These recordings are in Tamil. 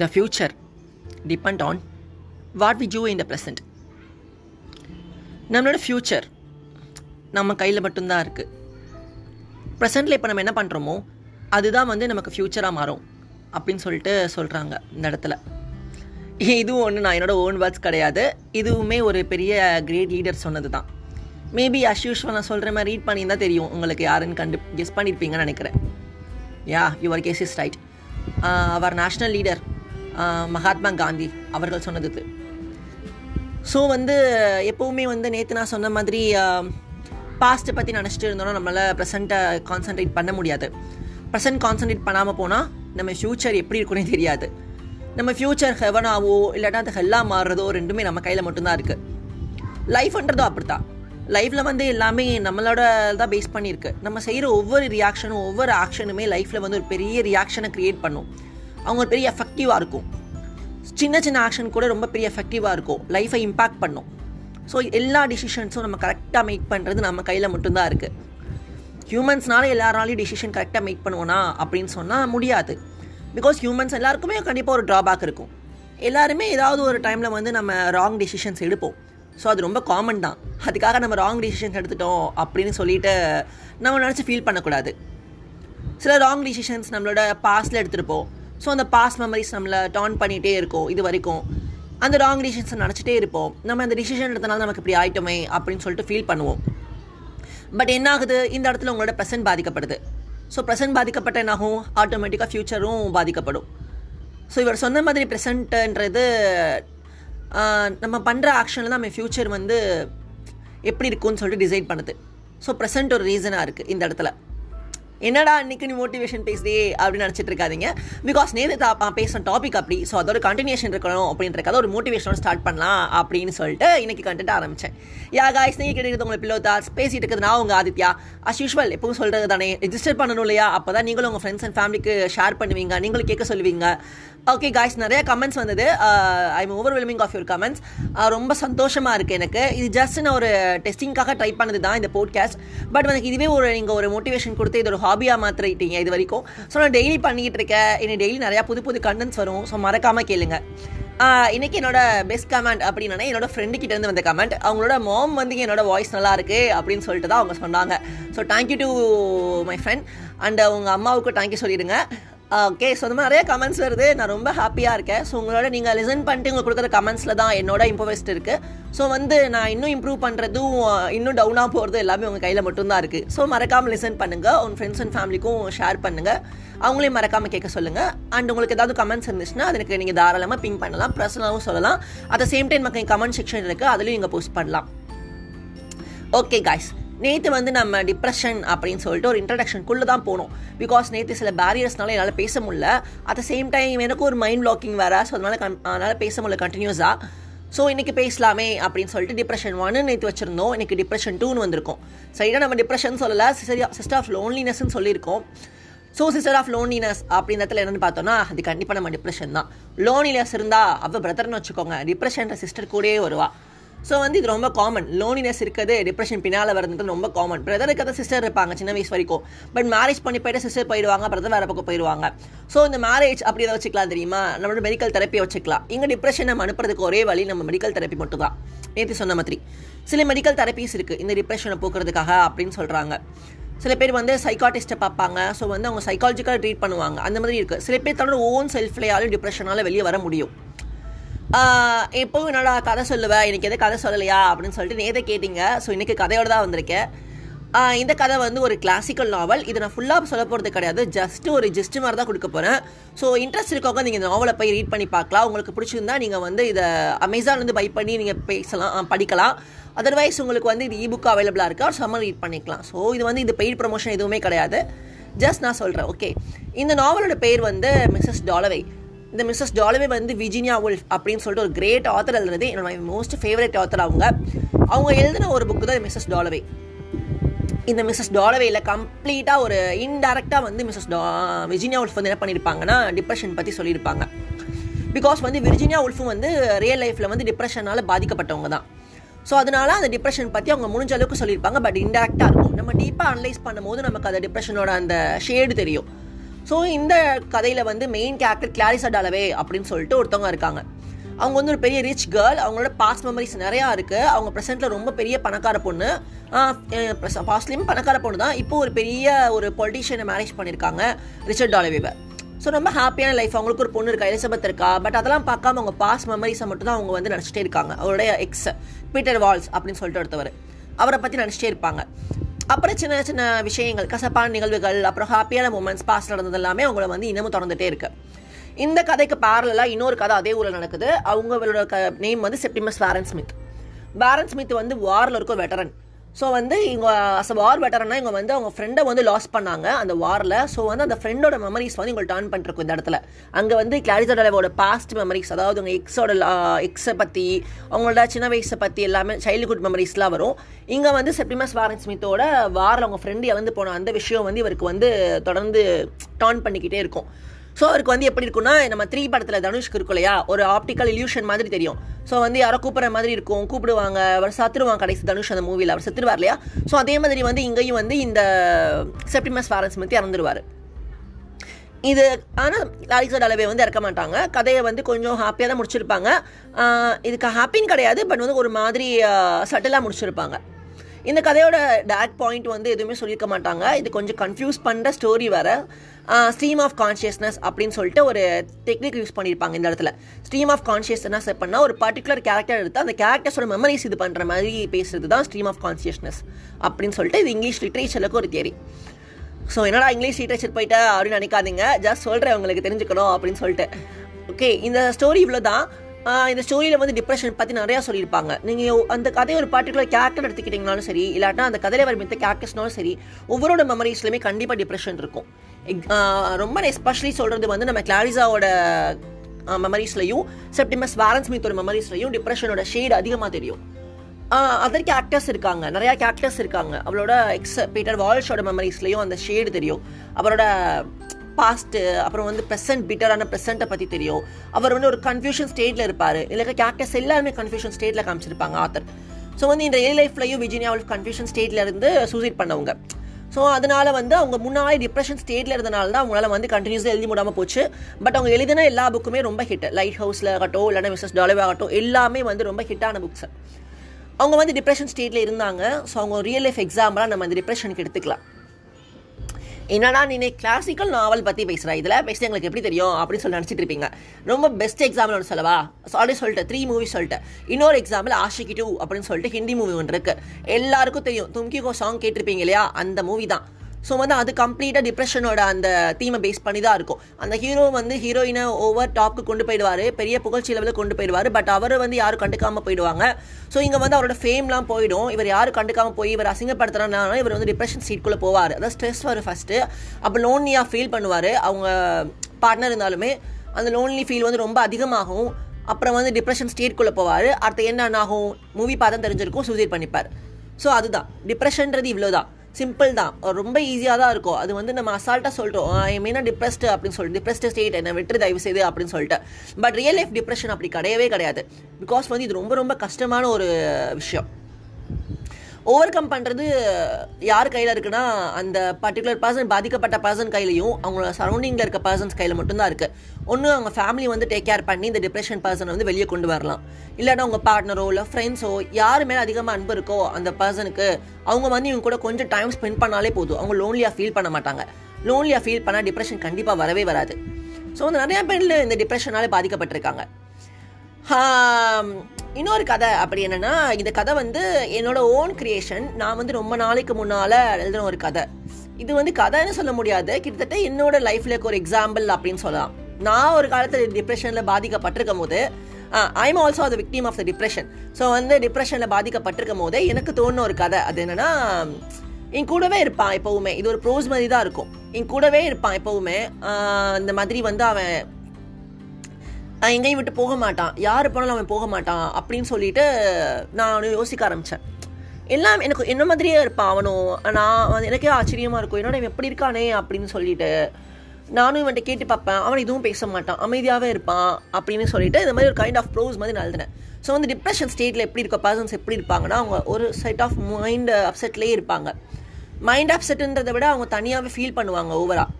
The future depend on what we do in the present. நம்மளோட ஃப்யூச்சர் நம்ம கையில் மட்டும்தான் இருக்குது ப்ரெசண்ட்டில் இப்போ நம்ம என்ன பண்ணுறோமோ அதுதான் வந்து நமக்கு ஃப்யூச்சராக மாறும் அப்படின்னு சொல்லிட்டு சொல்கிறாங்க இந்த இடத்துல. இதுவும் ஒன்று நான் என்னோட ஓன் வேர்ட்ஸ் கிடையாது. இதுவுமே ஒரு பெரிய கிரேட் லீடர் சொன்னது தான் மேபி அஸ் யூஸ்வல் நான் சொல்கிற மாதிரி ரீட் பண்ணியிருந்தா தெரியும். உங்களுக்கு யாருன்னு கண்டு கெஸ் பண்ணியிருப்பீங்கன்னு நினைக்கிறேன். Yeah your guess is right our national leader Mahatma Gandhi அவர்கள் சொன்னது ஸோ வந்து எப்போவுமே வந்து நேற்று நான் சொன்ன மாதிரி பாஸ்ட்டை பற்றி நினச்சிட்டு இருந்தோம்னா நம்மளால் ப்ரெசண்ட்டை கான்சன்ட்ரேட் பண்ண முடியாது. ப்ரெசன்ட் கான்சன்ட்ரேட் பண்ணாமல் போனால் நம்ம ஃப்யூச்சர் எப்படி இருக்குன்னே தெரியாது. நம்ம ஃப்யூச்சர் ஹெவனாவோ இல்லாட்டா அது ஹெல்லாக மாறுறதோ ரெண்டுமே நம்ம கையில் மட்டும்தான் இருக்குது லைஃப்ன்றதும் அப்படி தான் லைஃப்பில் வந்து எல்லாமே நம்மளோட தான் பேஸ் பண்ணியிருக்கு. நம்ம செய்கிற ஒவ்வொரு ரியாக்ஷனும் ஒவ்வொரு ஆக்ஷனுமே லைஃப்பில் வந்து ஒரு பெரிய ரியாக்ஷனை க்ரியேட் பண்ணும். அவங்க ஒரு பெரிய எஃபெக்டிவாக இருக்கும். சின்ன சின்ன ஆக்ஷன் கூட ரொம்ப பெரிய எஃபெக்டிவாக இருக்கும். லைஃப்பை இம்பாக்ட் பண்ணும். ஸோ எல்லா டிசிஷன்ஸும் நம்ம கரெக்டாக மேக் பண்ணுறது நம்ம கையில் மட்டும்தான் இருக்குது ஹியூமன்ஸ்னால எல்லாராலையும் டிசிஷன் கரெக்டாக மேக் பண்ணுவோனா அப்படின்னு சொன்னால் முடியாது. பிகாஸ் ஹியூமன்ஸ் எல்லாருக்குமே கண்டிப்பாக ஒரு ட்ராபேக் இருக்கும். எல்லாருமே ஏதாவது ஒரு டைமில் வந்து நம்ம ராங் டிசிஷன்ஸ் எடுப்போம். ஸோ அது ரொம்ப காமன் தான். அதுக்காக நம்ம ராங் டிசிஷன்ஸ் எடுத்துட்டோம் அப்படின்னு சொல்லிட்டு நம்ம நினச்சி ஃபீல் பண்ணக்கூடாது. சில ராங் டிசிஷன்ஸ் நம்மளோட பாஸ்டில் எடுத்துருப்போம். ஸோ அந்த பாஸ்ட் மெமரிஸ் நம்மளை டான் பண்ணிகிட்டே இருக்கோம் இது வரைக்கும். அந்த ராங் டிசிஷன்ஸை நினச்சிட்டே இருப்போம். நம்ம அந்த டிசிஷன் எடுத்தனால நமக்கு இப்படி ஆயிட்டோமே அப்படின்னு சொல்லிட்டு ஃபீல் பண்ணுவோம். பட் என்ன ஆகுது? இந்த இடத்துல உங்களோட ப்ரெசன்ட் பாதிக்கப்படுது. ஸோ ப்ரெசன்ட் பாதிக்கப்பட்ட என்னாகும் ஆட்டோமேட்டிக்காக ஃப்யூச்சரும் பாதிக்கப்படும். ஸோ இவர் சொன்ன மாதிரி ப்ரெசண்ட்டுன்றது நம்ம பண்ணுற ஆக்ஷனில் தான் நம்ம ஃப்யூச்சர் வந்து எப்படி இருக்கும்னு சொல்லிட்டு டிசைட் பண்ணுது. ஸோ ப்ரெசென்ட் ஒரு ரீசனாக இருக்குது இந்த இடத்துல. என்னடா இன்னைக்கு நீ மோட்டிவேஷன் பேசுதே அப்படின்னு நினச்சிட்டு இருக்காதிங்க. பிகாஸ் நேரு பேசின டாபிக் அப்படி ஸோ அதோட கண்டினியூஷன் இருக்கணும் அப்படின்றக்காக ஒரு மோட்டிவேஷனோட ஸ்டார்ட் பண்ணலாம் அப்படின்னு சொல்லிட்டு இன்னைக்கு கண்டென்ட் ஆரம்பித்தேன் யா காய்ஸ் நீங்கள் கிடைக்கிறது உங்களை பிள்ளை தாட்ஸ் பேசிட்டு இருக்கிறது நான் உங்கள் ஆதித்யா. அஸ் யூஷுவல் எப்பவும் சொல்கிறது தானே ரிஜிஸ்டர் பண்ணணும் இல்லையா? அப்போ தான் நீங்களும் உங்கள் ஃப்ரெண்ட்ஸ் அண்ட் ஃபேமிலிக்கு ஷேர் பண்ணுவீங்க நீங்களும் கேட்க சொல்லுவீங்க. ஓகே காய்ஸ் நிறைய கமெண்ட்ஸ் வந்தது. I am overwhelming of your comments ரொம்ப சந்தோஷமாக இருக்குது எனக்கு. இது ஜஸ்ட் நான் ஒரு டெஸ்டிங்காக ட்ரை பண்ணது தான் இந்த போட்காஸ்ட் பட் எனக்கு இதுவே ஒரு நீங்கள் ஒரு மோட்டிவேஷன் கொடுத்து இது ஒரு ஹாபியாக மாற்றிட்டீங்க இது வரைக்கும். ஸோ நான் டெய்லி பண்ணிக்கிட்டு இருக்கேன். என்னை டெய்லி நிறையா புது புது கண்டென்ட்ஸ் வரும். ஸோ மறக்காமல் கேளுங்க. Uh, இன்னைக்கு என்னோட பெஸ்ட் கமெண்ட் அப்படின்னா என்னோட ஃப்ரெண்டு கிட்ட இருந்து வந்த கமெண்ட் அவங்களோட மாம் வந்து என்னோட வாய்ஸ் நல்லா இருக்கு அப்படின்னு சொல்லிட்டு தான் அவங்க சொன்னாங்க. So thank you to my friend and உங்கள் அம்மாவுக்கு தேங்க்யூ சொல்லிடுங்க. ஓகே ஸோ இந்த மாதிரி நிறைய கமெண்ட்ஸ் வருது. நான் ரொம்ப ஹாப்பியாக இருக்கேன். ஸோ உங்களோட நீங்கள் லிசன் பண்ணிட்டு உங்களுக்கு கொடுக்குற கமெண்ட்ஸில் தான் என்னோட இம்ப்ரூவைஸ்ட் இருக்குது ஸோ வந்து நான் இன்னும் இம்ப்ரூவ் பண்ணுறதும் இன்னும் டவுனாக போகிறது எல்லாமே உங்கள் கையில் மட்டும்தான் இருக்குது ஸோ மறக்காமல் லிசன் பண்ணுங்கள் உங்கள் ஃப்ரெண்ட்ஸ் அண்ட் ஃபேமிலிக்கும் ஷேர் பண்ணுங்கள் அவங்களையும் மறக்காமல் கேட்க சொல்லுங்கள் அண்ட் உங்களுக்கு ஏதாவது கமெண்ட்ஸ் இருந்துச்சுன்னா அதுக்கு நீங்கள் தாராளமாக பிங் பண்ணலாம். பர்சனலாகவும் சொல்லலாம். அட் த சேம் டைம் மக்கள் கமெண்ட் செக்ஷன் இருக்குது அதுலேயும் நீங்கள் போஸ்ட் பண்ணலாம். ஓகே காய்ஸ் நேற்று வந்து நம்ம டிப்ரெஷன் அப்படின்னு சொல்லிட்டு ஒரு இன்ட்ரடக்ஷனுக்குள்ளே தான் போனோம். பிகாஸ் நேற்று சில பேரியர்ஸ்னால என்னால் பேச முடியல. அட் த சேம் டைம் எனக்கு ஒரு மைண்ட் பிளாக்கிங் வேறு. ஸோ அதனால் கன் அதனால் பேச முடியல கண்டினியூஸாக ஸோ இன்றைக்கி பேசலாமே அப்படின்னு சொல்லிட்டு டிப்ரெஷன் ஒன்னு நேற்று வச்சுருந்தோம். இன்றைக்கி டிப்ரெஷன் டூன்னு வந்திருக்கோம். சரியாக நம்ம டிப்ரெஷன் சொல்லலை. சிஸ்டர் சிஸ்டர் ஆஃப் லோன்லினஸ்ன்னு சொல்லியிருக்கோம். ஸோ சிஸ்டர் ஆஃப் லோன்லினஸ் அப்படின்ற இடத்துல என்னென்னு பார்த்தோன்னா அது கண்டிப்பாக நம்ம டிப்ரெஷன் தான். லோன்லினஸ் இருந்தால் அவள் பிரதர்னு வச்சுக்கோங்க. டிப்ரெஷன்ற சிஸ்டர் கூடயே வருவா. ஸோ வந்து இது ரொம்ப காமன் லோனினஸ் இருக்குது டிப்ரெஷன் பின்னால் வரது ரொம்ப காமன் பிரதர் இருக்கிற சிஸ்டர் இருப்பாங்க சின்ன வயசு வரைக்கும். பட் மேரேஜ் பண்ணி போயிட்டு சிஸ்டர் போயிடுவாங்க பிரதர் வேறு பக்கம் போயிடுவாங்க. ஸோ இந்த மேரேஜ் அப்படி எதாவது வச்சுக்கலாம் தெரியுமா? நம்மளோட மெடிக்கல் தெரப்பியை வச்சுக்கலாம். இங்கே டிப்ரெஷன் நம்ம அனுப்புறதுக்கு ஒரே வழி நம்ம மெடிக்கல் தெரப்பி மட்டும் தான் நேற்று சொன்ன மாதிரி. சில மெடிக்கல் தெரப்பிஸ் இருக்குது இந்த டிப்ரெஷனை போக்குறதுக்காக அப்படின்னு சொல்கிறாங்க சில பேர் வந்து சைக்காட்டிஸ்ட்டை பார்ப்பாங்க. ஸோ வந்து அவங்க சைக்காலஜிக்கலாக ட்ரீட் பண்ணுவாங்க. அந்த மாதிரி இருக்குது சில பேர் தன்னோட ஓன் செல்ஃப்லையாலும் டிப்ரெஷனால் வெளியே வர முடியும். எப்போவும் என்னோட கதை சொல்லுவேன் எனக்கு எதை கதை சொல்லலையா? அப்படின்னு சொல்லிட்டு நேதை கேட்டிங்க. ஸோ இன்றைக்கி கதையோடு தான் வந்திருக்கேன் இந்த கதை வந்து ஒரு கிளாசிக்கல் நாவல் இதை நான் ஃபுல்லாக சொல்ல போகிறது கிடையாது. ஜஸ்ட் ஒரு ஜஸ்ட் மாதிரி தான் கொடுக்க போகிறேன் ஸோ இன்ட்ரெஸ்ட் இருக்கவங்க நீங்கள் இந்த நாவலை போய் ரீட் பண்ணி பார்க்கலாம். உங்களுக்கு பிடிச்சிருந்தா நீங்கள் வந்து இதை அமேசான்லேருந்து பை பண்ணி நீங்கள் பேசலாம் படிக்கலாம். அதர்வைஸ் உங்களுக்கு வந்து இது இபுக் அவைலபிளாக இருக்கா? ஒரு சம்மர் ரீட் பண்ணிக்கலாம். ஸோ இது வந்து இது பெய்ட் ப்ரமோஷன் எதுவுமே கிடையாது. ஜஸ்ட் நான் சொல்கிறேன் ஓகே இந்த நாவலோட பேர் வந்து மிஸ்ஸஸ் டாலவை இந்த மிஸ்ஸஸ் டாலவே வந்து விஜினியா உல்ஃப் அப்படின்னு சொல்லிட்டு ஒரு கிரேட் ஆத்தர் எழுதுனது. என்னோட மோஸ்ட் ஃபேவரட் ஆத்தர் அவங்க. அவங்க எழுதின ஒரு புக்கு தான் மிஸ்ஸஸ் டாலவே இந்த மிஸ்ஸஸ் டாலவேயில் கம்ப்ளீட்டாக ஒரு இன்டெரக்டாக வந்து மிஸ்ஸஸ் டா விர்ஜினியா உல்ஃப் வந்து என்ன பண்ணியிருப்பாங்கன்னா டிப்ரெஷன் பற்றி சொல்லியிருப்பாங்க. பிகாஸ் வந்து விர்ஜினியா உல்ஃபும் வந்து ரியல் லைஃப்பில் வந்து டிப்ரெஷனால் பாதிக்கப்பட்டவங்க தான். ஸோ அதனால அந்த டிப்ரெஷன் பற்றி அவங்க முடிஞ்ச அளவுக்கு சொல்லியிருப்பாங்க பட் இன்டெரக்டாக இருக்கும். நம்ம டீப்பாக அனலைஸ் பண்ணும்போது நமக்கு அந்த டிப்ரெஷனோட அந்த ஷேடு தெரியும். ஸோ இந்த கதையில் வந்து மெயின் கேரக்டர் கிளாரிசா டாலவே அப்படின்னு சொல்லிட்டு ஒருத்தவங்க இருக்காங்க. அவங்க வந்து ஒரு பெரிய ரிச் கேர்ள் அவங்களோட பாஸ்ட் மெமரிஸ் நிறையா இருக்குது அவங்க ப்ரெசென்ட்டில் ரொம்ப பெரிய பணக்கார பொண்ணு. பாஸ்ட்லேயும் பணக்கார பொண்ணு தான். இப்போ ஒரு பெரிய ஒரு பொலிட்டிஷியனை மேரேஜ் பண்ணியிருக்காங்க ரிச்சர்ட் டாலவேவை ஸோ ரொம்ப ஹாப்பியான லைஃப் அவங்களுக்கு ஒரு பொண்ணு இருக்கா எலிசபெத் இருக்கா. பட் அதெல்லாம் பார்க்காம அவங்க பாஸ் மெமரிஸை மட்டும் தான் அவங்க வந்து நினச்சிட்டே இருக்காங்க. அவருடைய எக்ஸ் பீட்டர் வால்ஸ் அப்படின்னு சொல்லிட்டு ஒருத்தவர். அவரை பற்றி நினச்சிட்டே இருப்பாங்க. அப்புறம் சின்ன சின்ன விஷயங்கள் கசப்பான நிகழ்வுகள் அப்புறம் ஹாப்பியான மூமெண்ட்ஸ் பாஸ் நடந்தது எல்லாமே அவங்கள வந்து இன்னமும் தொடர்ந்துட்டே இருக்கு. இந்த கதைக்கு பேரலாக இன்னொரு கதை அதே ஊரில் நடக்குது. அவங்களோட க நேம் வந்து Septimus Warren Smith Warren Smith வந்து வாரில் இருக்க வெட்டரன் ஸோ வந்து இவங்க அஸ் அ வார் வெட்டரனா இவங்க வந்து அவங்க ஃப்ரெண்டை வந்து லாஸ் பண்ணாங்க அந்த வாரில் ஸோ வந்து அந்த ஃப்ரெண்டோட மெமரிஸ் வந்து இவங்களுக்கு டர்ன் பண்ணிருக்கும் இந்த இடத்துல. அங்கே வந்து கிளாரிசா டலவோட பாஸ்ட் மெமரிஸ் அதாவது அவங்க எக்ஸோட எக்ஸை பற்றி அவங்களோட சின்ன வயசை பற்றி எல்லாமே சைல்டுஹுட் மெமரிஸ்லாம் வரும். இங்கே வந்து செப்டிமஸ் வாரன் ஸ்மித்தோட வாரில் அவங்க ஃப்ரெண்டு இறந்து போன அந்த விஷயம் வந்து இவருக்கு வந்து தொடர்ந்து டர்ன் பண்ணிக்கிட்டே இருக்கும். ஸோ அவருக்கு வந்து எப்படி இருக்கும்னா நம்ம த்ரீ படத்தில் தனுஷ்க்கு இருக்கும் இல்லையா? ஒரு ஆப்டிக்கல் இல்யூஷன் மாதிரி தெரியும். ஸோ வந்து யாரோ கூப்பிட்ற மாதிரி இருக்கும். கூப்பிடுவாங்க. அவர் சத்துருவாங்க கடைசி தனுஷ் அந்த மூவியில் அவர் செத்துருவார் இல்லையா? ஸோ அதே மாதிரி வந்து இங்கேயும் வந்து இந்த செப்டிமஸ் ஃபாரன்ஸ் மத்தி இறந்துருவார். இது ஆனால் லாரிசா அளவே வந்து இறக்க மாட்டாங்க. கதையை வந்து கொஞ்சம் ஹாப்பியாக தான் முடிச்சிருப்பாங்க. இதுக்கு ஹாப்பின்னு கிடையாது பட் வந்து ஒரு மாதிரி சட்டிலாக முடிச்சிருப்பாங்க. இந்த கதையோட டேரக்ட் பாயிண்ட் வந்து எதுவுமே சொல்லியிருக்க மாட்டாங்க. இது கொஞ்சம் கன்ஃபியூஸ் பண்ணுற ஸ்டோரி வர ஸ்ட்ரீம் ஆஃப் கான்ஷியஸ்னஸ் அப்படின்னு சொல்லிட்டு ஒரு டெக்னிக் யூஸ் பண்ணியிருப்பாங்க இந்த இடத்துல. ஸ்ட்ரீம் ஆஃப் கான்ஷியஸ்னஸ் எப்படின்னா ஒரு பர்டிகுலர் கேரக்டர் எடுத்து அந்த கேரக்டர்ஸோட மெமரிஸ் இது பண்ணுற மாதிரி பேசுறது தான் ஸ்ட்ரீம் ஆஃப் கான்ஷியஸ்னஸ் அப்படின்னு சொல்லிட்டு இது இங்கிலீஷ் லிட்ரேச்சருக்கு ஒரு தியரி ஸோ என்னடா இங்கிலீஷ் லிட்ரேச்சர் போயிட்டா அப்படின்னு நினைக்காதீங்க. ஜஸ்ட் சொல்கிறேன் உங்களுக்கு தெரிஞ்சுக்கணும் அப்படின்னு சொல்லிட்டு. ஓகே இந்த ஸ்டோரி இவ்வளோ தான் இந்த ஸ்டோரியில் வந்து டிப்ரெஷன் பற்றி நிறையா சொல்லியிருப்பாங்க. நீங்கள் அந்த கதையை ஒரு பர்டிகுலர் கேரக்டர் எடுத்துக்கிட்டிங்கனாலும் சரி இல்லாட்டா அந்த கதையில் வர மித்த கேரக்டர்ஸ்னாலும் சரி ஒவ்வொரு மெமரிஸ்லையுமே கண்டிப்பாக டிப்ரெஷன் இருக்கும். ரொம்ப எஸ்பெஷலி சொல்கிறது வந்து நம்ம கிளாரிசாவோட மெமரிஸ்லையும் செப்டிமஸ் வாரன்ஸ் மீத்தோட மெமரிஸ்லையும் டிப்ரெஷனோட ஷேட் அதிகமாக தெரியும். அதர் கேரக்டர்ஸ் இருக்காங்க. நிறையா கேரக்டர்ஸ் இருக்காங்க. அவளோட எக்ஸ் பீட்டர் வால்ஷோட மெமரிஸ்லையும் அந்த ஷேடு தெரியும். அவரோட பாஸ்ட்டு அப்புறம் வந்து ப்ரெசென்ட் பிட்டரான ப்ரெசென்ட்டை பற்றி தெரியும். அவர் வந்து ஒரு கன்ஃபியூஷன் ஸ்டேட்டில் இருப்பார். இல்லை கேரக்டர்ஸ் எல்லாருமே கன்ஃபியூஷன் ஸ்டேட்டில் காமிச்சிருப்பாங்க ஆத்தர் ஸோ வந்து இந்த ரியல் லைஃப்லையும் விஜினியா அவள் கன்ஃபியூஷன் ஸ்டேட்டில் இருந்து சூசைட் பண்ணவங்க. ஸோ அதனால வந்து அவங்க முன்னாடி டிப்ரெஷன் ஸ்டேட்டில் இருந்தனால தான் அவங்களால வந்து கண்டினியூஸாக எழுதி முடியாமல் போச்சு. பட் அவங்க எழுதின எல்லா புக்குமே ரொம்ப ஹிட் லைட் ஹவுஸில் ஆகட்டும் இல்லைனா மிஸ்ஸஸ் டாலவே ஆகட்டும் எல்லாமே வந்து ரொம்ப ஹிட்டான புக்ஸ் அவங்க வந்து டிப்ரெஷன் ஸ்டேட்டில் இருந்தாங்க. ஸோ அவங்க ரியல் லைஃப் எக்ஸாம்பிளாக நம்ம அந்த டிப்ரெஷனுக்கு எடுத்துக்கலாம். என்னடா நீ கிளாசிக்கல் நாவல் பற்றி பேசுகிற இதில் பேசி எங்களுக்கு எப்படி தெரியும்? அப்படின்னு சொல்லி நினச்சிட்டு இருப்பீங்க. ரொம்ப பெஸ்ட் எக்ஸாம்பிள் ஒன்று சொல்லவா? சாரி சொல்லிட்டு த்ரீ மூவி சொல்லிட்டேன். இன்னொரு எக்ஸாம்பிள் ஆஷிகி டூ அப்படின்னு சொல்லிட்டு ஹிந்தி மூவி ஒன்று இருக்கு. எல்லாருக்கும் தெரியும். தும்கி கோ சாங் கேட்டிருப்பீங்க இல்லையா? அந்த மூவி தான். ஸோ வந்து அது கம்ப்ளீட்டாக டிப்ரெஷனோட அந்த தீமை பேஸ் பண்ணி தான் இருக்கும். அந்த ஹீரோ வந்து ஹீரோயினை ஓவர் டாப்க்கு கொண்டு போயிடுவார். பெரிய புகழ்ச்சி லெவலில் கொண்டு போயிடுவார். பட் அவர் வந்து யாரும் கண்டுக்காமல் போயிடுவாங்க. ஸோ இங்கே வந்து அவரோட ஃபேம்லாம் போயிடும். இவர் யாரும் கண்டுக்காமல் போய் இவர் அசிங்கப்படுத்துறனால இவர் வந்து டிப்ரெஷன் சீட்குள்ளே போவார். அதாவது ஸ்ட்ரெஸ் வரும் ஃபஸ்ட்டு அப்போ லோன்லியாக ஃபீல் பண்ணுவார். அவங்க பார்ட்னர் இருந்தாலுமே அந்த லோன்லி ஃபீல் வந்து ரொம்ப அதிகமாகும். அப்புறம் வந்து டிப்ரெஷன் ஸ்டேட்குள்ளே போவார். அடுத்து என்ன ஆகும் மூவி பார்த்தா தெரிஞ்சிருக்கும். சூசைட் பண்ணிப்பார். ஸோ அதுதான். டிப்ரெஷன்றது இவ்வளோ தான் சிம்பிள் தான். ரொம்ப ஈஸியாக தான் இருக்கும். அது வந்து நம்ம அசால்ட்டாக சொல்கிறோம் ஐ மீனா டிப்ரெஸ்டு அப்படின்னு சொல்லிட்டு டிப்ரெஸ்டு ஸ்டேட் என்ன விட்டு தயவு செய்து அப்படின்னு சொல்லிட்டு. பட் ரியல் லைஃப் டிப்ரெஷன் அப்படி கிடையவே கிடையாது. பிகாஸ் வந்து இது ரொம்ப ரொம்ப கஷ்டமான ஒரு விஷயம். ஓவர் கம் பண்ணுறது யார் கையில் இருக்குன்னா அந்த பர்டிகுலர் பர்சன் பாதிக்கப்பட்ட பர்சன் கையிலையும் அவங்களோட சரௌண்டிங்கில் இருக்க பர்சன்ஸ் கையில் மட்டும்தான் இருக்குது ஒன்று அவங்க ஃபேமிலி வந்து டேக் கேர் பண்ணி இந்த டிப்ரெஷன் பர்சனை வந்து வெளியே கொண்டு வரலாம். இல்லைன்னா உங்கள் பார்ட்னரோ இல்லை ஃப்ரெண்ட்ஸோ யார் மேலே அதிகமாக அன்பு இருக்கோ அந்த பர்சனுக்கு அவங்க வந்து இவங்க கூட கொஞ்சம் டைம் ஸ்பெண்ட் பண்ணாலே போதும். அவங்க லோன்லியாக ஃபீல் பண்ண மாட்டாங்க. லோன்லியாக ஃபீல் பண்ணால் டிப்ரெஷன் கண்டிப்பாக வரவே வராது. ஸோ வந்து நிறையா பேரில் இந்த டிப்ரெஷனாலே பாதிக்கப்பட்டிருக்காங்க. இன்னொரு கதை அப்படி என்னன்னா இந்த கதை வந்து என்னோட ஓன் கிரியேஷன் நான் வந்து ரொம்ப நாளைக்கு முன்னால் எழுதின ஒரு கதை. இது வந்து கதைன்னு சொல்ல முடியாது. கிட்டத்தட்ட என்னோட லைஃப்ல ஒரு எக்ஸாம்பிள் அப்படின்னு சொல்லலாம். நான் ஒரு காலத்தில் டிப்ரெஷனில் பாதிக்கப்பட்டிருக்கும் போது I'm also the victim of the depression so வந்து டிப்ரெஷனில் பாதிக்கப்பட்டிருக்கும் போது எனக்கு தோணுன ஒரு கதை. அது என்னன்னா என் கூடவே இருப்பான் எப்போவுமே. இது ஒரு ப்ரோஸ் மாதிரி தான் இருக்கும். என் கூடவே இருப்பான் எப்போவுமே. இந்த மாதிரி வந்து அவன் எங்கேயும் விட்டு போக மாட்டான். யார் போனாலும் அவன் போக மாட்டான் அப்படின்னு சொல்லிட்டு நான் யோசிக்க ஆரம்பித்தேன் எல்லாம் எனக்கு என்ன மாதிரியே இருப்பான் அவனும் நான் எனக்கே ஆச்சரியமாக இருக்கும். என்னோட இவன் எப்படி இருக்கானே அப்படின்னு சொல்லிட்டு நானும் இவன்ட்ட கேட்டு பார்ப்பேன். அவன் இதுவும் பேச மாட்டான். அமைதியாகவே இருப்பான் அப்படின்னு சொல்லிட்டு இந்த மாதிரி ஒரு கைண்ட் ஆஃப் ப்ரோஸ் மாதிரி நான் எழுதினேன். ஸோ வந்து டிப்ரெஷன் ஸ்டேட்டில் எப்படி இருக்க பர்சன்ஸ் எப்படி இருப்பாங்கன்னா அவங்க ஒரு செட் ஆஃப் மைண்ட் அப்செட்லேயே இருப்பாங்க. மைண்ட் அப்செட்டுன்றதை விட அவங்க தனியாகவே ஃபீல் பண்ணுவாங்க ஓவராக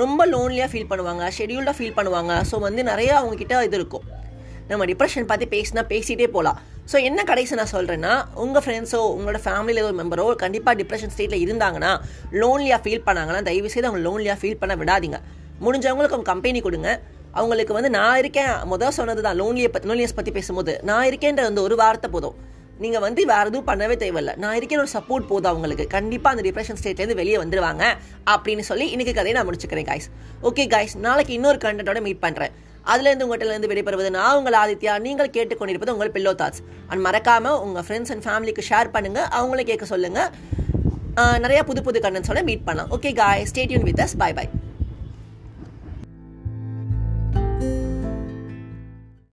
ரொம்ப லோன்லியாக ஃபீல் பண்ணுவாங்க ஷெடியூல்டாக ஃபீல் பண்ணுவாங்க. ஸோ வந்து நிறையா அவங்கக்கிட்ட இது இருக்கும். நம்ம டிப்ரெஷன் பற்றி பேசினா பேசிகிட்டே போகலாம் ஸோ என்ன கடைசி நான் சொல்கிறேன்னா உங்கள் ஃப்ரெண்ட்ஸோ உங்களோட ஃபேமிலியில் ஒரு மெம்பரோ கண்டிப்பாக டிப்ரெஷன் ஸ்டேட்டில் இருந்தாங்கன்னா லோன்லியாக ஃபீல் பண்ணாங்கன்னா தயவுசெய்து அவங்க லோன்லியாக ஃபீல் பண்ண விடாதீங்க. முடிஞ்சவங்களுக்கு அவங்க கம்பெனி கொடுங்க. அவங்களுக்கு வந்து நான் இருக்கேன். முதல் சொன்னது தான் லோன்லியை பற்றி லோன்லியஸ் பற்றி பேசும்போது நான் இருக்கேன்ற அந்த ஒரு வார்த்தை போதும். நீங்கள் வந்து வேறு எதுவும் பண்ணவே தேவையில்லை. நான் இருக்கேன் ஒரு சப்போர்ட் போதும் அவங்களுக்கு. கண்டிப்பாக அந்த டிப்ரெஷன் ஸ்டேட்லேருந்து வெளியே வந்துடுவாங்க அப்படின்னு சொல்லி இன்னைக்கு கதையை நான் முடிச்சுக்கிறேன் காய்ஸ் ஓகே காய்ஸ் நாளைக்கு இன்னொரு கண்டென்ட்டோட மீட் பண்ணுறேன் அதுலேருந்து உங்கள்கிட்ட வெளிப்படுவது நான் உங்கள் ஆதித்யா. நீங்கள் கேட்டுக்கொண்டிருப்பது உங்கள் பில்லோ தாட்ஸ் அண்ட் மறக்காமல் உங்கள் ஃப்ரெண்ட்ஸ் அண்ட் ஃபேமிலிக்கு ஷேர் பண்ணுங்கள் அவங்களே கேட்க சொல்லுங்கள் நிறைய புது புது கண்டென்ட்ஸோட மீட் பண்ணலாம். Okay guy stay tuned with us bye bye